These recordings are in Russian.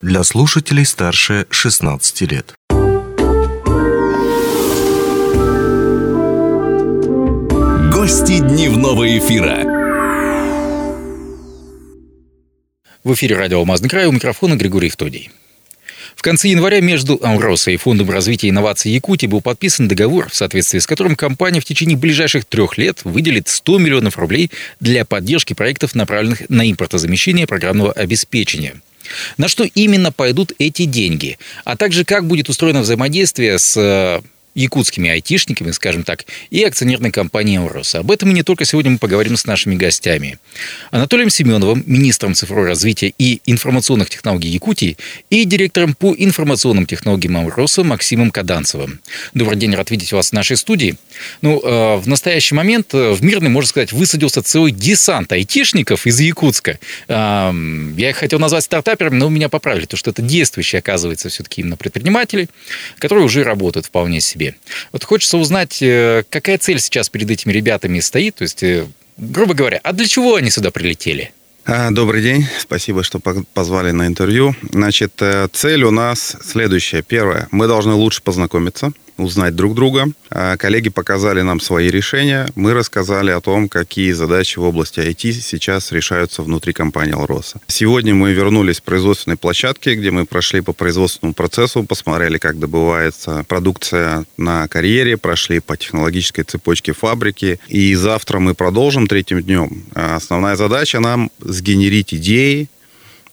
для слушателей старше 16 лет. Гости дневного эфира. В эфире радио «Алмазный край» у микрофона Григорий Втодий. В конце января между Амроса и Фондом развития инноваций Якутии был подписан договор, в соответствии с которым компания в течение ближайших трех лет выделит 100 миллионов рублей для поддержки проектов, направленных на импортозамещение программного обеспечения – на что именно пойдут эти деньги? А также как будет устроено взаимодействие с э, якутскими айтишниками, скажем так, и акционерной компанией «Аурос». Об этом и не только сегодня мы поговорим с нашими гостями. Анатолием Семеновым, министром цифрового развития и информационных технологий Якутии и директором по информационным технологиям «Ауроса» Максимом Каданцевым. Добрый день, рад видеть вас в нашей студии. Ну, э, в настоящий момент э, в Мирный, можно сказать, высадился целый десант айтишников из Якутска. Э, я их хотел назвать стартаперами, но меня поправили, потому что это действующие, оказывается, все-таки именно предприниматели, которые уже работают вполне себе Вот хочется узнать, э, какая цель сейчас перед этими ребятами стоит, то есть, э, грубо говоря, а для чего они сюда прилетели? А, добрый день, спасибо, что позвали на интервью. Значит, э, цель у нас следующая. Первое, мы должны лучше познакомиться узнать друг друга. А, коллеги показали нам свои решения. Мы рассказали о том, какие задачи в области IT сейчас решаются внутри компании «Алроса». Сегодня мы вернулись к производственной площадке, где мы прошли по производственному процессу, посмотрели, как добывается продукция на карьере, прошли по технологической цепочке фабрики. И завтра мы продолжим третьим днем. А, основная задача нам сгенерить идеи,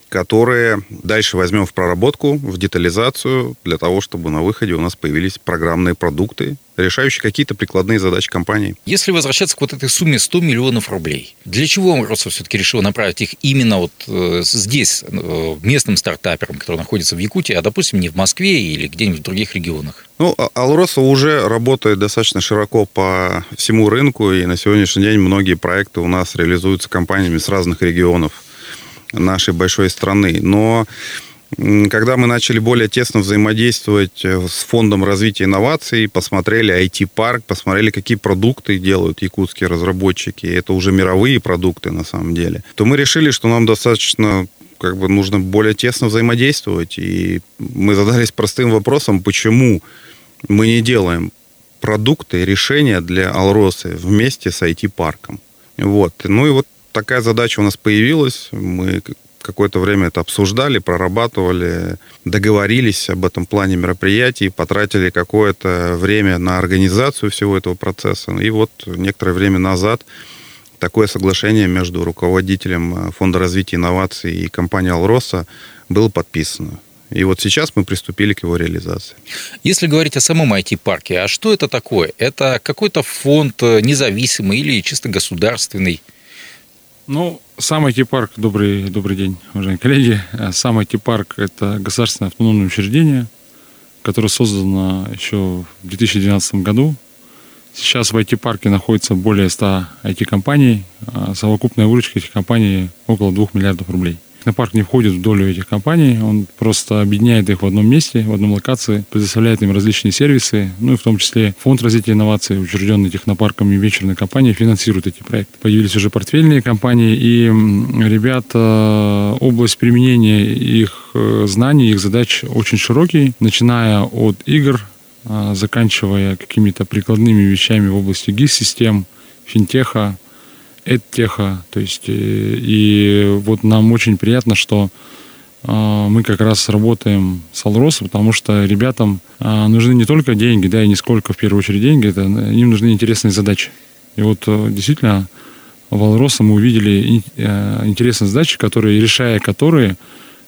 которые дальше возьмем в проработку, в детализацию, для того, чтобы на выходе у нас появились программные продукты, решающие какие-то прикладные задачи компании. Если возвращаться к вот этой сумме 100 миллионов рублей, для чего Microsoft все-таки решил направить их именно вот э, здесь, э, местным стартаперам, которые находятся в Якутии, а, допустим, не в Москве или где-нибудь в других регионах? Ну, а, Алроса уже работает достаточно широко по всему рынку, и на сегодняшний день многие проекты у нас реализуются компаниями с разных регионов нашей большой страны. Но когда мы начали более тесно взаимодействовать э, с Фондом развития инноваций, посмотрели IT-парк, посмотрели, какие продукты делают якутские разработчики, это уже мировые продукты на самом деле, то мы решили, что нам достаточно как бы нужно более тесно взаимодействовать. И мы задались простым вопросом, почему мы не делаем продукты, решения для Алросы вместе с IT-парком. Вот. Ну и вот такая задача у нас появилась. Мы какое-то время это обсуждали, прорабатывали, договорились об этом плане мероприятий, потратили какое-то время на организацию всего этого процесса. И вот некоторое время назад такое соглашение между руководителем Фонда развития инноваций и компанией «Алроса» было подписано. И вот сейчас мы приступили к его реализации. Если говорить о самом IT-парке, а что это такое? Это какой-то фонд независимый или чисто государственный? Ну, сам IT-парк, добрый, добрый день, уважаемые коллеги. Сам IT-парк – это государственное автономное учреждение, которое создано еще в 2012 году. Сейчас в IT-парке находится более 100 IT-компаний. А совокупная выручка этих компаний около 2 миллиардов рублей. Технопарк не входит в долю этих компаний, он просто объединяет их в одном месте, в одном локации, предоставляет им различные сервисы, ну и в том числе фонд развития инноваций, учрежденный технопарком и вечерной компанией, финансирует эти проекты. Появились уже портфельные компании, и ребята, область применения их э, знаний, их задач очень широкий, начиная от игр, а, заканчивая какими-то прикладными вещами в области ГИС-систем, финтеха, эдтеха. То есть, э, и вот нам очень приятно, что а, мы как раз работаем с Алросом, потому что ребятам а, нужны не только деньги, да, и не сколько в первую очередь деньги, это, им нужны интересные задачи. И вот э, действительно в Алросе мы увидели э, интересные задачи, которые, решая которые,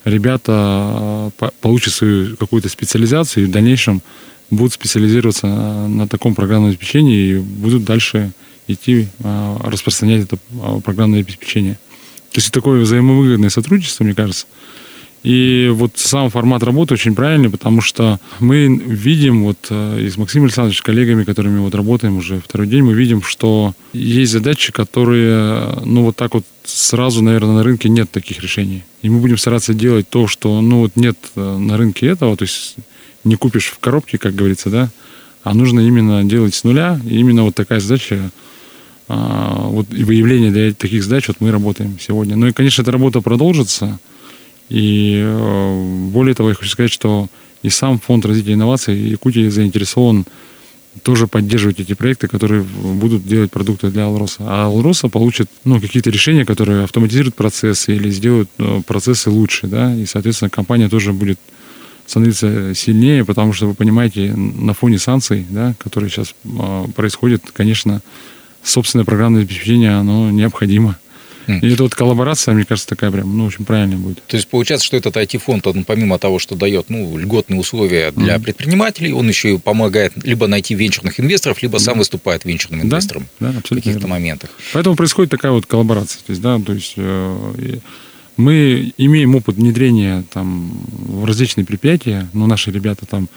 ребята получат свою какую-то специализацию и в дальнейшем будут специализироваться на таком программном обеспечении и будут дальше идти а, распространять это а, программное обеспечение. То есть такое взаимовыгодное сотрудничество, мне кажется. И вот сам формат работы очень правильный, потому что мы видим, вот э, и с Максимом Александровичем, коллегами, которыми вот работаем уже второй день, мы видим, что есть задачи, которые, ну вот так вот сразу, наверное, на рынке нет таких решений. И мы будем стараться делать то, что, ну вот нет э, на рынке этого, то есть не купишь в коробке, как говорится, да, а нужно именно делать с нуля. И именно вот такая задача вот и выявление для таких задач вот мы работаем сегодня. Ну и, конечно, эта работа продолжится. И более того, я хочу сказать, что и сам фонд развития инноваций Якутии заинтересован тоже поддерживать эти проекты, которые будут делать продукты для Алроса. А Алроса получит ну, какие-то решения, которые автоматизируют процессы или сделают ну, процессы лучше. Да? И, соответственно, компания тоже будет становиться сильнее, потому что, вы понимаете, на фоне санкций, да, которые сейчас э, происходят, конечно, собственное программное обеспечение, оно необходимо. И эта вот коллаборация, мне кажется, такая прям, ну, очень правильная будет. То есть получается, что этот IT-фонд, он помимо того, что дает ну, льготные условия для mm-hmm. предпринимателей, он еще и помогает либо найти венчурных инвесторов, либо сам выступает венчурным инвестором да, да, в каких-то моментах. Поэтому происходит такая вот коллаборация. То есть, да, то есть э, мы имеем опыт внедрения там, в различные предприятия, но наши ребята там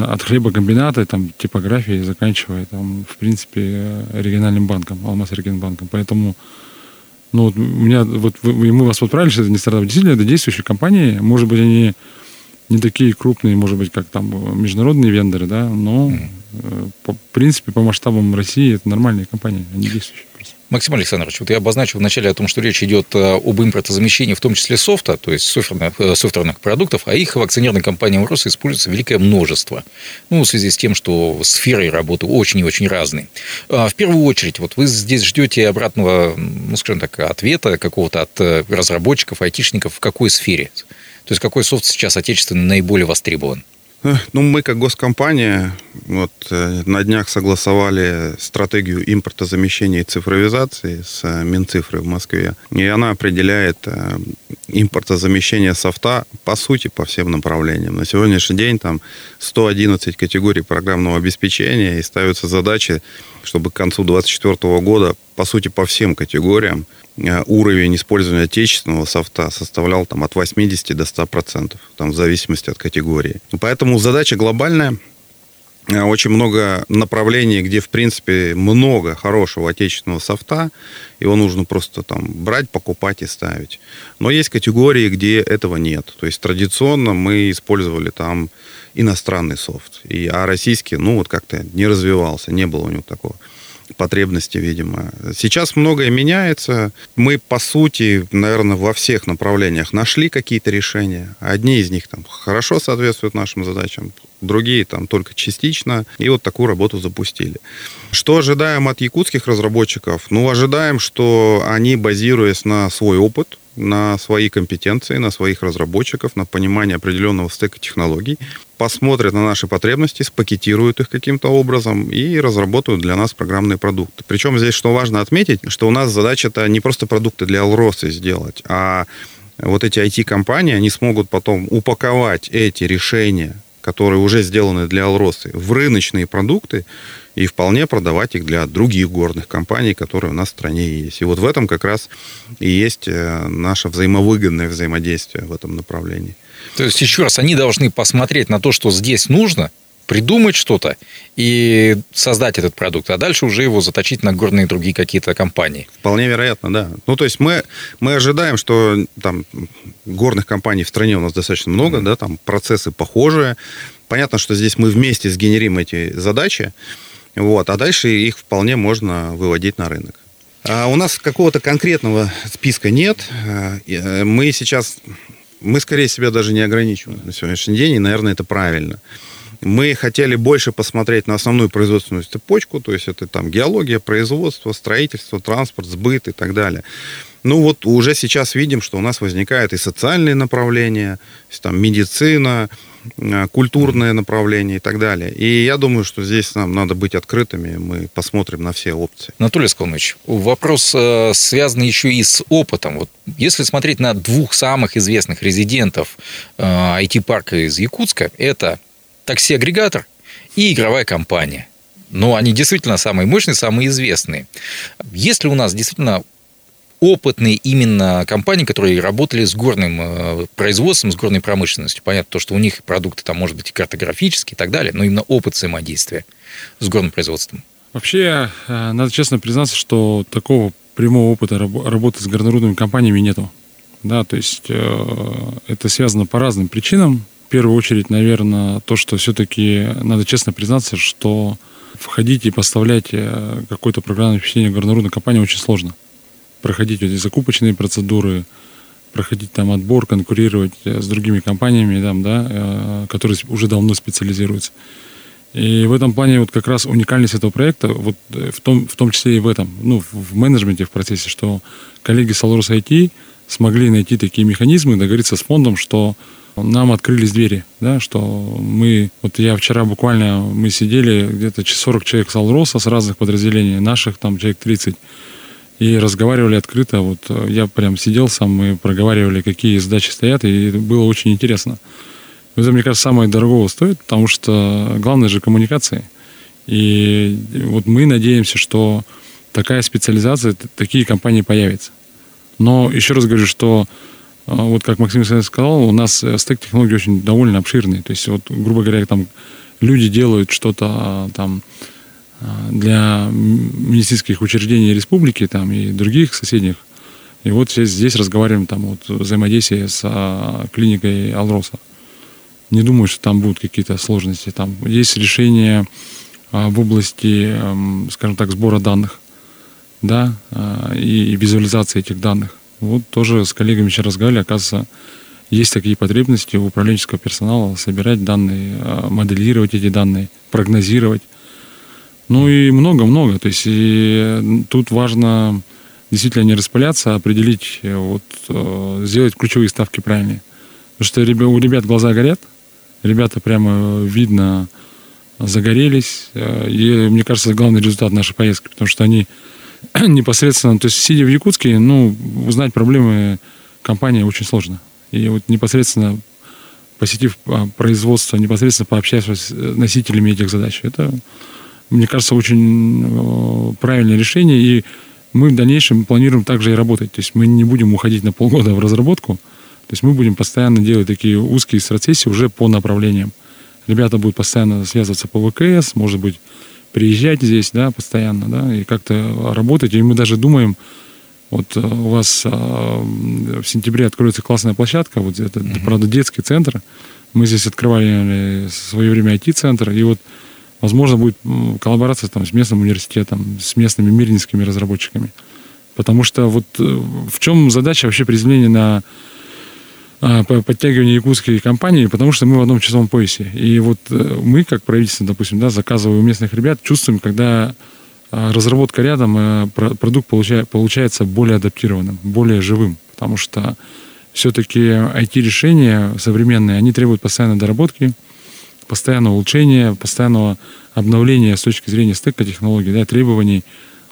от хлебокомбината, там, типографии, заканчивая, там, в принципе, региональным банком, Алмаз регионбанком. Поэтому ну, вот у меня, вот вы, мы вас отправили, что это не стартап. Действительно, это действующие компании. Может быть, они не такие крупные, может быть, как там международные вендоры, да, но, mm. по, в принципе, по масштабам России это нормальные компании, они действующие. Максим Александрович, вот я обозначил вначале о том, что речь идет э, об импортозамещении, в том числе софта, то есть софтверных, э, софтверных продуктов, а их в акционерной компании «Урос» используется великое множество. Ну, в связи с тем, что сферы работы очень и очень разные. А, в первую очередь, вот вы здесь ждете обратного, ну, скажем так, ответа какого-то от э, разработчиков, айтишников в какой сфере? То есть какой софт сейчас отечественный наиболее востребован? Ну, мы как госкомпания вот, э, на днях согласовали стратегию импортозамещения и цифровизации с э, Минцифрой в Москве. И она определяет э, импортозамещение софта по сути по всем направлениям. На сегодняшний день там 111 категорий программного обеспечения и ставятся задачи, чтобы к концу 2024 года по сути по всем категориям уровень использования отечественного софта составлял там, от 80 до 100%, там, в зависимости от категории. Поэтому задача глобальная. Э, очень много направлений, где, в принципе, много хорошего отечественного софта. Его нужно просто там брать, покупать и ставить. Но есть категории, где этого нет. То есть традиционно мы использовали там иностранный софт. И, а российский, ну, вот как-то не развивался, не было у него такого потребности, видимо. Сейчас многое меняется. Мы, по сути, наверное, во всех направлениях нашли какие-то решения. Одни из них там хорошо соответствуют нашим задачам, другие там только частично. И вот такую работу запустили. Что ожидаем от якутских разработчиков? Ну, ожидаем, что они, базируясь на свой опыт, на свои компетенции, на своих разработчиков, на понимание определенного стека технологий, посмотрят на наши потребности, спакетируют их каким-то образом и разработают для нас программные продукты. Причем здесь, что важно отметить, что у нас задача-то не просто продукты для Алросы сделать, а вот эти IT-компании, они смогут потом упаковать эти решения, которые уже сделаны для Алросы, в рыночные продукты, и вполне продавать их для других горных компаний, которые у нас в стране есть. И вот в этом как раз и есть э, наше взаимовыгодное взаимодействие в этом направлении. То есть, еще раз, они должны посмотреть на то, что здесь нужно, придумать что-то и создать этот продукт, а дальше уже его заточить на горные другие какие-то компании. Вполне вероятно, да. Ну, то есть мы, мы ожидаем, что там горных компаний в стране у нас достаточно много, mm-hmm. да, там процессы похожие. Понятно, что здесь мы вместе сгенерим эти задачи, вот, а дальше их вполне можно выводить на рынок. А у нас какого-то конкретного списка нет. Э, мы сейчас, мы скорее себя даже не ограничиваем на сегодняшний день, и, наверное, это правильно. Мы хотели больше посмотреть на основную производственную цепочку, то есть это там геология, производство, строительство, транспорт, сбыт и так далее. Ну вот уже сейчас видим, что у нас возникают и социальные направления, там медицина, Э, культурное направление и так далее. И я думаю, что здесь нам надо быть открытыми, мы посмотрим на все опции. Анатолий Скалныч, вопрос э, связан еще и с опытом. Вот если смотреть на двух самых известных резидентов IT-парка э, из Якутска, это такси-агрегатор и игровая компания. Но они действительно самые мощные, самые известные. Если у нас действительно опытные именно компании, которые работали с горным э, производством, с горной промышленностью. Понятно, то, что у них продукты там, может быть, и картографические и так далее, но именно опыт взаимодействия с горным производством. Вообще, э, надо честно признаться, что такого прямого опыта работы с горнорудными компаниями нету. Да, то есть э, это связано по разным причинам. Первую очередь, наверное, то, что все-таки надо честно признаться, что входить и поставлять какое-то программное обеспечение горнорудной компании очень сложно проходить эти закупочные процедуры, проходить там отбор, конкурировать с другими компаниями, там, да, которые уже давно специализируются. И в этом плане вот как раз уникальность этого проекта, вот в том, в том числе и в этом, ну, в менеджменте, в процессе, что коллеги с Alros IT смогли найти такие механизмы, договориться с фондом, что нам открылись двери, да, что мы, вот я вчера буквально, мы сидели где-то 40 человек с Алроса, с разных подразделений, наших там человек 30, и разговаривали открыто, вот я прям сидел сам, мы проговаривали, какие задачи стоят, и было очень интересно. Это, мне кажется, самое дорогого стоит, потому что главное же коммуникации. И вот мы надеемся, что такая специализация, такие компании появятся. Но еще раз говорю, что вот как Максим сказал, у нас э, стек технологий очень довольно обширный. То есть, вот, грубо говоря, там люди делают что-то а, там а, для медицинских учреждений республики там, и других соседних. И вот здесь, разговариваем там вот взаимодействие с клиникой Алроса. Не думаю, что там будут какие-то сложности. Там есть решение в области, скажем так, сбора данных, да, и визуализации этих данных. Вот тоже с коллегами еще разговаривали, оказывается, есть такие потребности у управленческого персонала собирать данные, а, моделировать эти данные, прогнозировать. Ну и много-много. То есть и тут важно действительно не распыляться, а определить, э, вот, э, сделать ключевые ставки правильные. Потому что у ребят глаза горят, ребята прямо видно загорелись. Э, и мне кажется, главный результат нашей поездки, потому что они непосредственно, то есть сидя в Якутске, ну, узнать проблемы компании очень сложно. И вот непосредственно посетив а, производство, непосредственно пообщаться с носителями этих задач, это, мне кажется, очень правильное решение. И мы в дальнейшем планируем также и работать. То есть мы не будем уходить на полгода в разработку. То есть мы будем постоянно делать такие узкие стратегии уже по направлениям. Ребята будут постоянно связываться по ВКС, может быть, приезжать здесь, да, постоянно, да, и как-то работать. И мы даже думаем, вот э, у вас а, в сентябре откроется классная площадка, вот это, mm-hmm. правда, детский центр. Мы здесь открывали в свое время IT-центр, и вот, возможно, будет коллаборация там, с местным университетом, с местными мирнинскими разработчиками. Потому что вот э, в чем задача вообще приземления на а, по подтягиванию якутской компании, потому что мы в одном часовом поясе. И вот э, мы, как правительство, допустим, да, заказывая у местных ребят, чувствуем, когда а, разработка рядом, э, продукт получается более адаптированным, более живым. Потому что все-таки IT-решения современные, они требуют постоянной доработки, постоянного улучшения, постоянного обновления с точки зрения стыка технологий, да, требований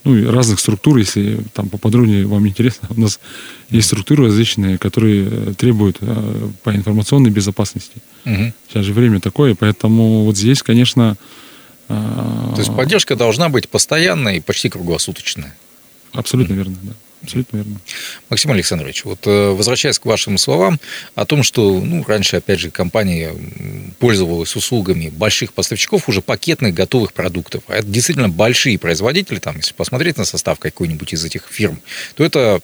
ну, разных структур, если там поподробнее вам интересно. У нас есть структуры различные, которые э, требуют э, по информационной безопасности. Угу. Сейчас же время такое, поэтому вот здесь, конечно... Э, То есть поддержка должна быть постоянной и почти круглосуточная. Абсолютно верно, да. Абсолютно верно. Максим Александрович, вот э, возвращаясь к вашим словам о том, что ну, раньше, опять же, компания пользовалась услугами больших поставщиков уже пакетных готовых продуктов. А это действительно большие производители, там, если посмотреть на состав какой-нибудь из этих фирм, то это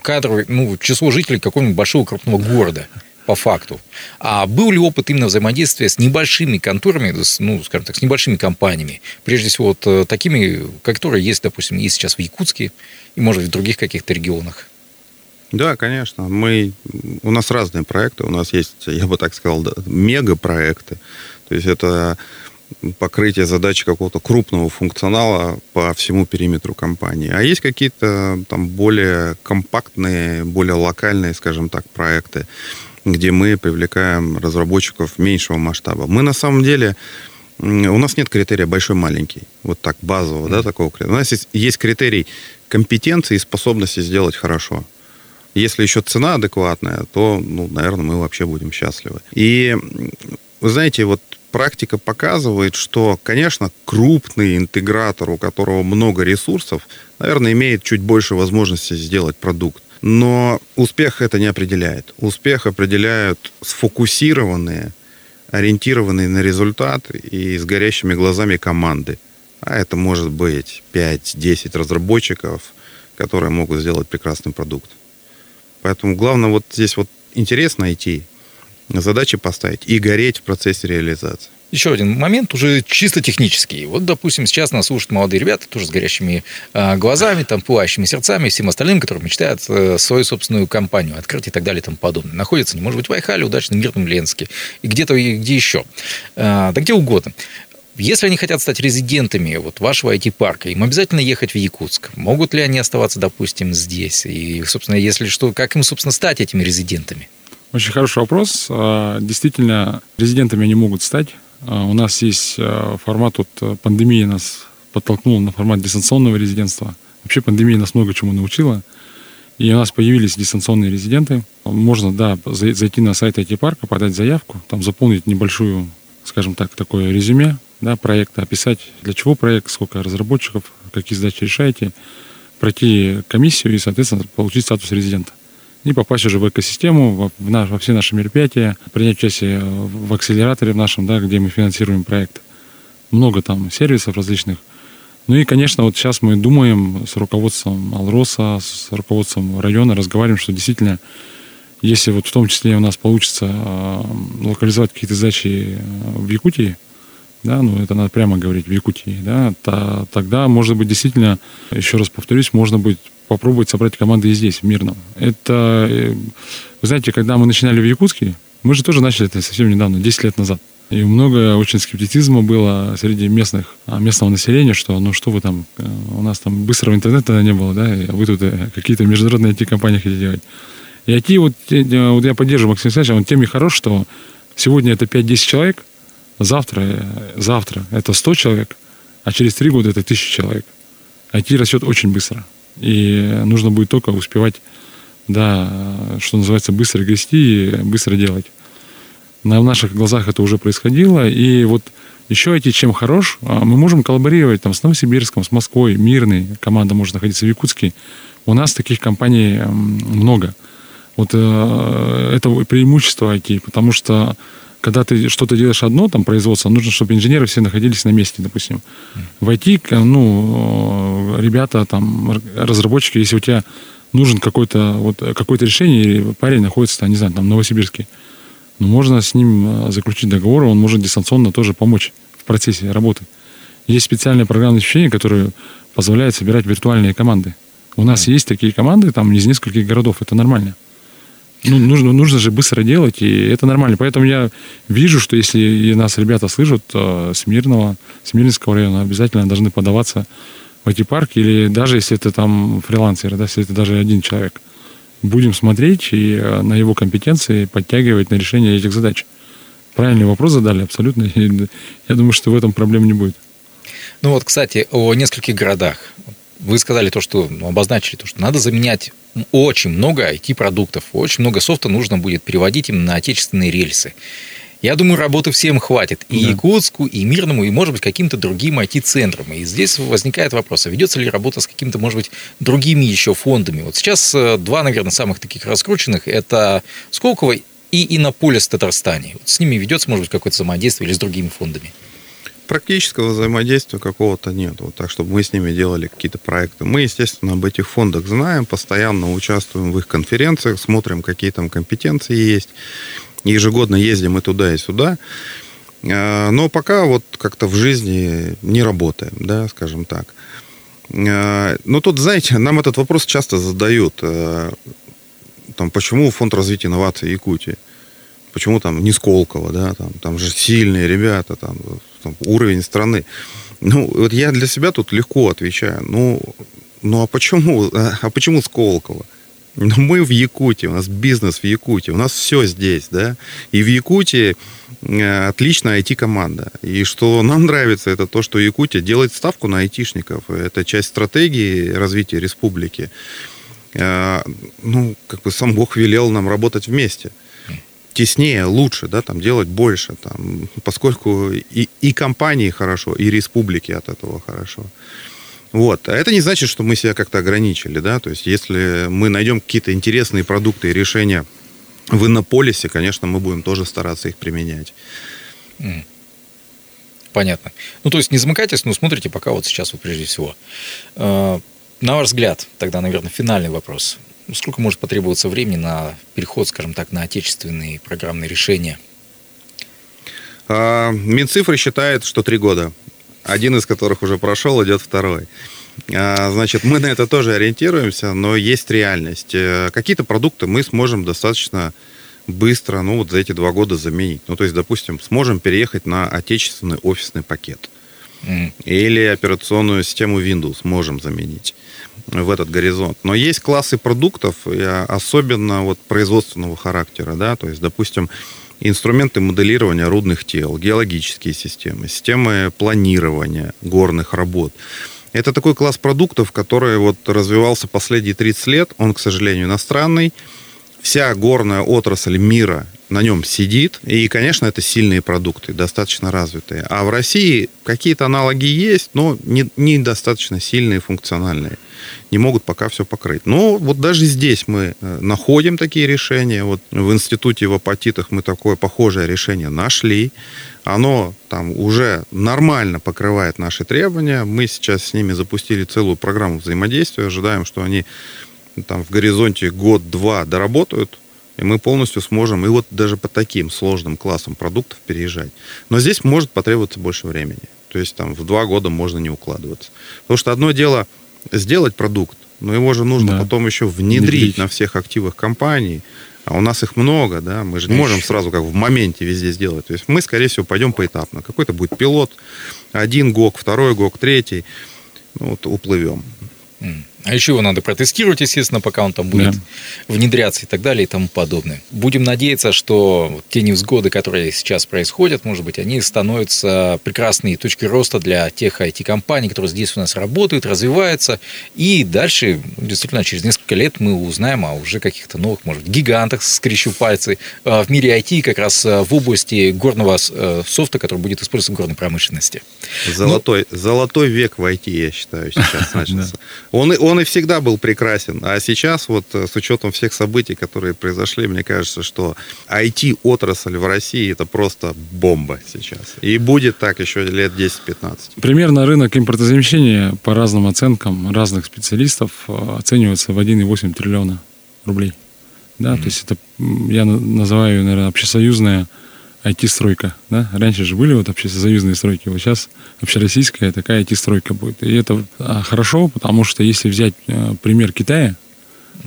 кадровый, ну, число жителей какого-нибудь большого крупного города по факту. А был ли опыт именно взаимодействия с небольшими конторами, ну, скажем так, с небольшими компаниями, прежде всего вот э, такими, которые есть, допустим, и сейчас в Якутске, и, может, в других каких-то регионах? Да, конечно. Мы, у нас разные проекты. У нас есть, я бы так сказал, да, мегапроекты. То есть это покрытие задачи какого-то крупного функционала по всему периметру компании. А есть какие-то там более компактные, более локальные, скажем так, проекты где мы привлекаем разработчиков меньшего масштаба. Мы на самом деле, у нас нет критерия большой-маленький, вот так базового, mm-hmm. да, такого критерия. У нас есть, есть критерий компетенции и способности сделать хорошо. Если еще цена адекватная, то, ну, наверное, мы вообще будем счастливы. И, вы знаете, вот практика показывает, что, конечно, крупный интегратор, у которого много ресурсов, наверное, имеет чуть больше возможности сделать продукт. Но успех это не определяет. Успех определяют сфокусированные, ориентированные на результат и с горящими глазами команды. А это может быть 5-10 разработчиков, которые могут сделать прекрасный продукт. Поэтому главное вот здесь вот интерес найти, задачи поставить и гореть в процессе реализации. Еще один момент, уже чисто технический. Вот, допустим, сейчас нас слушают молодые ребята, тоже с горящими э, глазами, там, пылающими сердцами, всем остальным, которые мечтают э, свою собственную компанию открыть и так далее и тому подобное. Находятся, не может быть, в Айхале, удачно, Мирном, Ленске, и где-то, где еще. Э, да где угодно. Если они хотят стать резидентами вот вашего IT-парка, им обязательно ехать в Якутск. Могут ли они оставаться, допустим, здесь? И, собственно, если что, как им, собственно, стать этими резидентами? Очень хороший вопрос. А, действительно, резидентами они могут стать. А, у нас есть а, формат, вот э, пандемия нас подтолкнула на формат дистанционного резидентства. Вообще пандемия нас много чему научила. И у нас появились дистанционные резиденты. Можно, да, зайти на сайт IT-парка, подать заявку, там заполнить небольшую, скажем так, такое резюме да, проекта, описать, для чего проект, сколько разработчиков, какие задачи решаете, пройти комиссию и, соответственно, получить статус резидента и попасть уже в экосистему, в наш, во все наши мероприятия, принять участие в акселераторе в нашем, да, где мы финансируем проект. Много там сервисов различных. Ну и, конечно, вот сейчас мы думаем с руководством Алроса, с руководством района, разговариваем, что действительно, если вот в том числе у нас получится э, локализовать какие-то задачи в Якутии, да, ну это надо прямо говорить, в Якутии, да, то, тогда, может быть, действительно, еще раз повторюсь, можно будет попробовать собрать команды и здесь, в Мирном. Это, э, вы знаете, когда мы начинали в Якутске, мы же тоже начали это совсем недавно, 10 лет назад. И много очень скептицизма было среди местных, а, местного населения, что ну что вы там, э, у нас там быстрого интернета не было, да, а вы тут э, какие-то международные IT-компании хотите делать. И IT, вот, вот я поддерживаю Максим Александрович, он тем и хорош, что сегодня это 5-10 человек, завтра, завтра это 100 человек, а через 3 года это 1000 человек. IT растет очень быстро. И нужно будет только успевать, да, что называется, быстро грести и быстро делать. На наших глазах это уже происходило. И вот еще эти чем хорош, а, мы можем коллаборировать там с Новосибирском, с Москвой, Мирной, команда может находиться в Якутске. У нас таких компаний много. Вот э, это преимущество IT, потому что когда ты что-то делаешь одно, там, производство, нужно, чтобы инженеры все находились на месте, допустим. В IT, ну, ребята, там, разработчики, если у тебя нужен какой-то, вот, какое-то решение, и парень находится, не знаю, там, в Новосибирске, ну, можно с ним э, заключить договор, он может дистанционно тоже помочь в процессе работы. Есть специальные программные обеспечения, которые позволяют собирать виртуальные команды. У нас есть такие команды, там, из нескольких городов, это нормально. Ну, нужно, нужно же быстро делать, и это нормально. Поэтому я вижу, что если нас ребята слышат э, с Мирного, с Мирнинского района, обязательно должны подаваться в эти парки, или даже если это там фрилансер, да, если это даже один человек. Будем смотреть и э, на его компетенции подтягивать на решение этих задач. Правильный вопрос задали, абсолютно. Я думаю, что в этом проблем не будет. Ну вот, кстати, о нескольких городах. Вы сказали то, что ну, обозначили то, что надо заменять очень много IT-продуктов, очень много софта нужно будет переводить им на отечественные рельсы. Я думаю, работы всем хватит. И да. Якутску, и Мирному, и, может быть, каким-то другим IT-центрам. И здесь возникает вопрос, а ведется ли работа с какими-то, может быть, другими еще фондами? Вот сейчас э, два, наверное, самых таких раскрученных – это Сколково и Иннополис в Татарстане. Вот с ними ведется, может быть, какое-то взаимодействие или с другими фондами? Практического взаимодействия какого-то нет, вот так, чтобы мы с ними делали какие-то проекты. Мы, естественно, об этих фондах знаем, постоянно участвуем в их конференциях, смотрим, какие там компетенции есть. Ежегодно ездим и туда, и сюда. А, но пока вот как-то в жизни не работаем, да, скажем так. А, но тут, знаете, нам этот вопрос часто задают. А, там, почему фонд развития инноваций Якутии? Почему там не Сколково, да, там, там же сильные ребята, там, там, уровень страны. Ну, вот я для себя тут легко отвечаю. Ну, ну а почему, а, а почему Сколково? Ну, мы в Якутии, у нас бизнес в Якутии, у нас все здесь, да. И в Якутии э, отличная IT-команда. И что нам нравится, это то, что Якутия делает ставку на айтишников. Это часть стратегии развития республики. Э, ну, как бы сам Бог велел нам работать вместе теснее, лучше, да, там делать больше, там, поскольку и, и компании хорошо, и республики от этого хорошо. Вот. А это не значит, что мы себя как-то ограничили, да, то есть если мы найдем какие-то интересные продукты и решения в Иннополисе, конечно, мы будем тоже стараться их применять. Понятно. Ну, то есть не замыкайтесь, но смотрите пока вот сейчас вот прежде всего. Э, на ваш взгляд, тогда, наверное, финальный вопрос. Сколько может потребоваться времени на переход, скажем так, на отечественные программные решения? А, Минцифры считает, что три года. Один из которых уже прошел, идет второй. А, значит, мы на это тоже ориентируемся, но есть реальность. Э, какие-то продукты мы сможем достаточно быстро, ну, вот за эти два года заменить. Ну, то есть, допустим, сможем переехать на отечественный офисный пакет. Или операционную систему Windows можем заменить в этот горизонт. Но есть классы продуктов, особенно вот производственного характера, да, то есть, допустим, инструменты моделирования рудных тел, геологические системы, системы планирования горных работ. Это такой класс продуктов, который вот развивался последние 30 лет. Он, к сожалению, иностранный. Вся горная отрасль мира на нем сидит. И, конечно, это сильные продукты, достаточно развитые. А в России какие-то аналоги есть, но недостаточно не, сильные, функциональные. Не могут пока все покрыть. Но вот даже здесь мы э, находим такие решения. Вот в институте в апатитах мы такое похожее решение нашли. Оно там уже нормально покрывает наши требования. Мы сейчас с ними запустили целую программу взаимодействия. Ожидаем, что они там в горизонте год-два доработают и мы полностью сможем и вот даже по таким сложным классам продуктов переезжать. Но здесь может потребоваться больше времени. То есть там в два года можно не укладываться. Потому что одно дело сделать продукт, но его же нужно да. потом еще внедрить, внедрить на всех активах компании. А у нас их много, да, мы же не можем сразу как в моменте везде сделать. То есть мы, скорее всего, пойдем поэтапно. Какой-то будет пилот, один ГОК, второй ГОК, третий. Ну, вот уплывем. А еще его надо протестировать, естественно, пока он там будет да. внедряться и так далее и тому подобное. Будем надеяться, что те невзгоды, которые сейчас происходят, может быть, они становятся прекрасной точкой роста для тех IT-компаний, которые здесь у нас работают, развиваются. И дальше, действительно, через несколько лет мы узнаем о уже каких-то новых, может быть, гигантах, скрещу пальцы, а, в мире IT как раз а, в области горного э, софта, который будет использоваться в горной промышленности. Золотой, ну, золотой век в IT, я считаю, сейчас начался. Он, он он и всегда был прекрасен. А сейчас вот э, с учетом всех событий, которые произошли, мне кажется, что IT-отрасль в России это просто бомба сейчас. И будет так еще лет 10-15. Примерно рынок импортозамещения по разным оценкам разных специалистов э, оценивается в 1,8 триллиона рублей. Да, mm-hmm. то есть это, я называю, наверное, общесоюзная IT-стройка. Да? Раньше же были вот общесоюзные стройки, вот сейчас общероссийская такая IT-стройка будет. И это а, хорошо, потому что если взять а, пример Китая,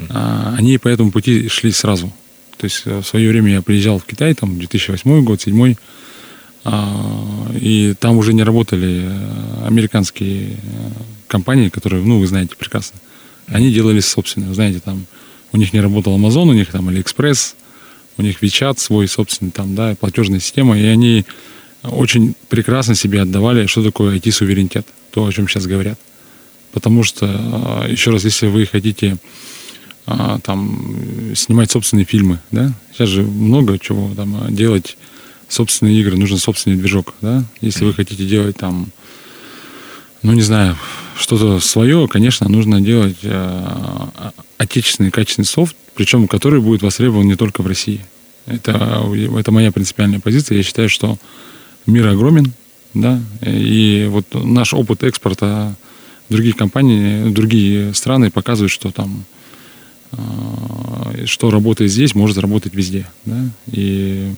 а, они по этому пути шли сразу. То есть э, в свое время я приезжал в Китай, там 2008 год, 2007 а, и там уже не работали э, американские компании, которые, ну, вы знаете прекрасно. Они делали собственные, знаете, там у них не работал Amazon, у них там AliExpress, у них WeChat свой собственный там, да, платежная система, и они очень прекрасно себе отдавали, что такое IT-суверенитет, то, о чем сейчас говорят. Потому что, а, еще раз, если вы хотите а, там снимать собственные фильмы, да, сейчас же много чего там а, делать собственные игры, нужен собственный движок, да, если вы хотите делать там, ну не знаю, что-то свое, конечно, нужно делать отечественный качественный софт, причем который будет востребован не только в России. Это, это моя принципиальная позиция. Я считаю, что мир огромен, да, и вот наш опыт экспорта других компаний, другие страны показывают, что там э, что работает здесь, может работать везде, да, и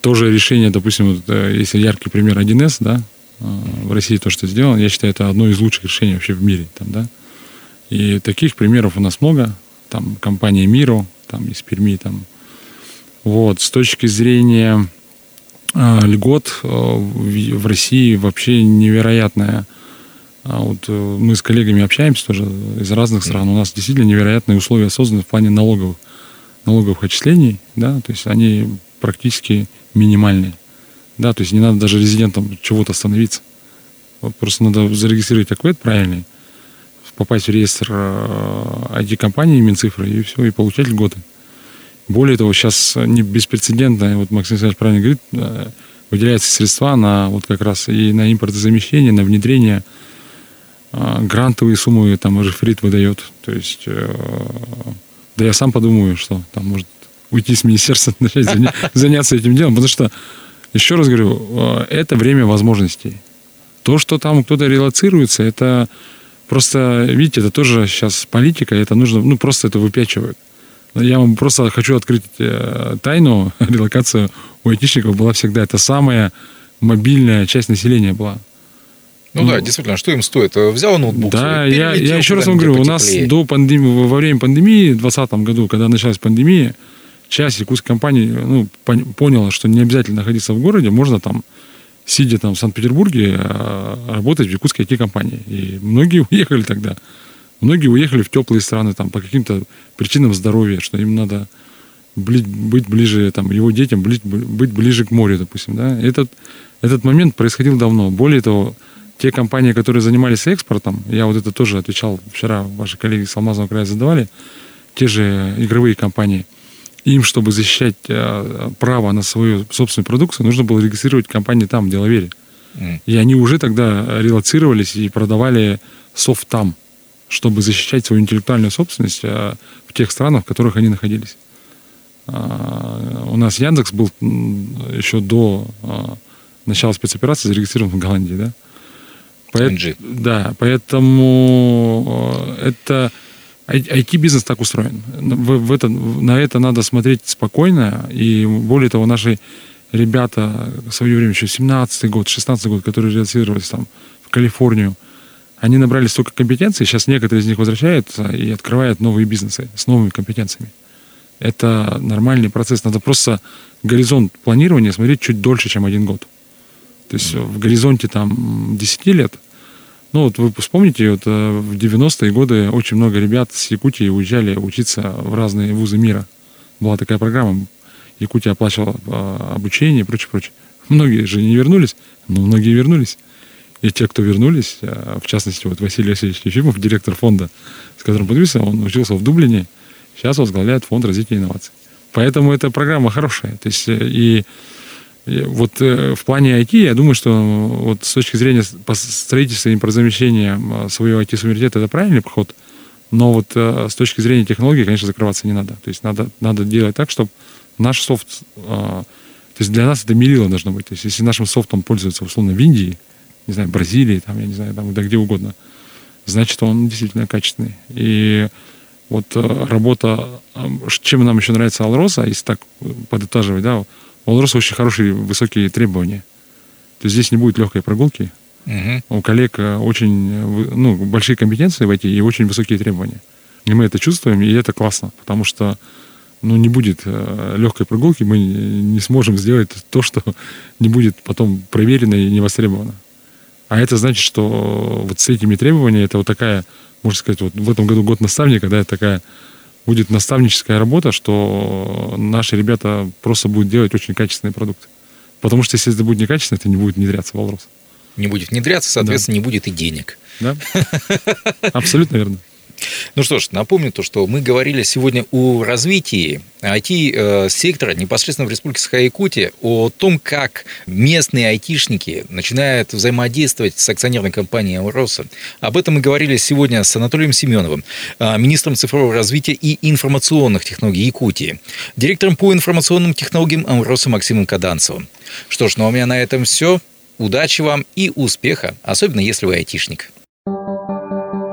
тоже решение, допустим, вот, э, если яркий пример 1С, да, э, в России то, что сделано, я считаю, это одно из лучших решений вообще в мире, там, да, и таких примеров у нас много, там компания Миро, там из Перми, там. Вот, с точки зрения э, льгот э, в, в России вообще невероятная. А вот э, мы с коллегами общаемся тоже из разных стран. У нас действительно невероятные условия созданы в плане налоговых, налоговых отчислений, да, то есть они практически минимальные. Да, то есть не надо даже резидентам чего-то становиться. Вот просто надо зарегистрировать аквет правильный, попасть в реестр IT-компании э, Минцифры и все, и получать льготы. Более того, сейчас не беспрецедентно, вот Максим Александрович правильно говорит, э, выделяются средства на вот как раз и на импортозамещение, на внедрение э, грантовые суммы там уже Фрид выдает. То есть, да я сам подумаю, что там может уйти с министерства, начать заняться этим делом, потому что, еще раз говорю, это время возможностей. То, что там кто-то релацируется, это Просто, видите, это тоже сейчас политика, это нужно, ну, просто это выпячивают. Я вам просто хочу открыть э, тайну. Релокация у айтишников была всегда это самая мобильная часть населения была. Ну, ну да, действительно, что им стоит? Взял ноутбук. Да, я, я еще раз вам говорю, у нас до пандемии, во время пандемии в 2020 году, когда началась пандемия, часть якутской компании ну, поняла, что не обязательно находиться в городе, можно там, сидя там в Санкт-Петербурге, а, работать в якутской IT-компании. И многие уехали тогда. Многие уехали в теплые страны там, по каким-то причинам здоровья, что им надо быть ближе, там, его детям быть, ближе к морю, допустим. Да? Этот, этот момент происходил давно. Более того, те компании, которые занимались экспортом, я вот это тоже отвечал вчера, ваши коллеги с Алмазного края задавали, те же игровые компании, им, чтобы защищать э, право на свою собственную продукцию, нужно было регистрировать компании там, в Делавере. Mm. И они уже тогда релацировались и продавали софт там, чтобы защищать свою интеллектуальную собственность э, в тех странах, в которых они находились. А, у нас Яндекс был еще до а, начала спецоперации зарегистрирован в Голландии, да? Поэт, да, поэтому э, это IT-бизнес так устроен. В, в это, на это надо смотреть спокойно. И более того, наши ребята в свое время, еще 17-й год, 16-й год, которые релацировались там в Калифорнию, они набрали столько компетенций, сейчас некоторые из них возвращаются и открывают новые бизнесы с новыми компетенциями. Это нормальный процесс. Надо просто горизонт планирования смотреть чуть дольше, чем один год. То есть в горизонте там 10 лет. Ну вот вы вспомните, вот э, в 90-е годы очень много ребят с Якутии уезжали учиться в разные вузы мира. Была такая программа. Якутия оплачивала э, обучение и прочее, прочее. Многие же не вернулись, но многие вернулись. И те, кто вернулись, э, в частности, вот Василий Васильевич Ефимов, директор фонда, с которым подписан, он учился в Дублине, сейчас возглавляет фонд развития инноваций. Поэтому эта программа хорошая. То есть и вот э, в плане IT, я думаю, что вот с точки зрения строительства и импортозамещения своего IT-суверенитета это правильный подход, но вот э, с точки зрения технологий, конечно, закрываться не надо. То есть надо, надо делать так, чтобы наш софт... Э, то есть для нас это мерило должно быть. То есть если нашим софтом пользуются, условно, в Индии, не знаю, Бразилии, там, я не знаю, там, да где угодно, значит, он действительно качественный. И вот работа... Чем нам еще нравится Алроса, если так подытаживать, да, у Алроса очень хорошие высокие требования. То есть здесь не будет легкой прогулки. Угу. У коллег э, очень э, ну, большие компетенции в IT и очень высокие требования. И мы это чувствуем, и это классно, потому что ну, не будет э, легкой прогулки, мы не сможем сделать то, что не будет потом проверено и не востребовано. А это значит, что вот с этими требованиями это вот такая, можно сказать, вот в этом году год наставника, да, это такая будет наставническая работа, что наши ребята просто будут делать очень качественные продукты. Потому что если это будет некачественно, это не будет внедряться в Алрос. Не будет внедряться, соответственно, да. не будет и денег. Да, абсолютно верно. Ну что ж, напомню то, что мы говорили сегодня о развитии IT-сектора непосредственно в Республике Саха-Якутия, о том, как местные айтишники начинают взаимодействовать с акционерной компанией «Амроса». Об этом мы говорили сегодня с Анатолием Семеновым, а, министром цифрового развития и информационных технологий Якутии, директором по информационным технологиям «Амроса» Максимом Каданцевым. Что ж, ну а у меня на этом все. Удачи вам и успеха, особенно если вы айтишник.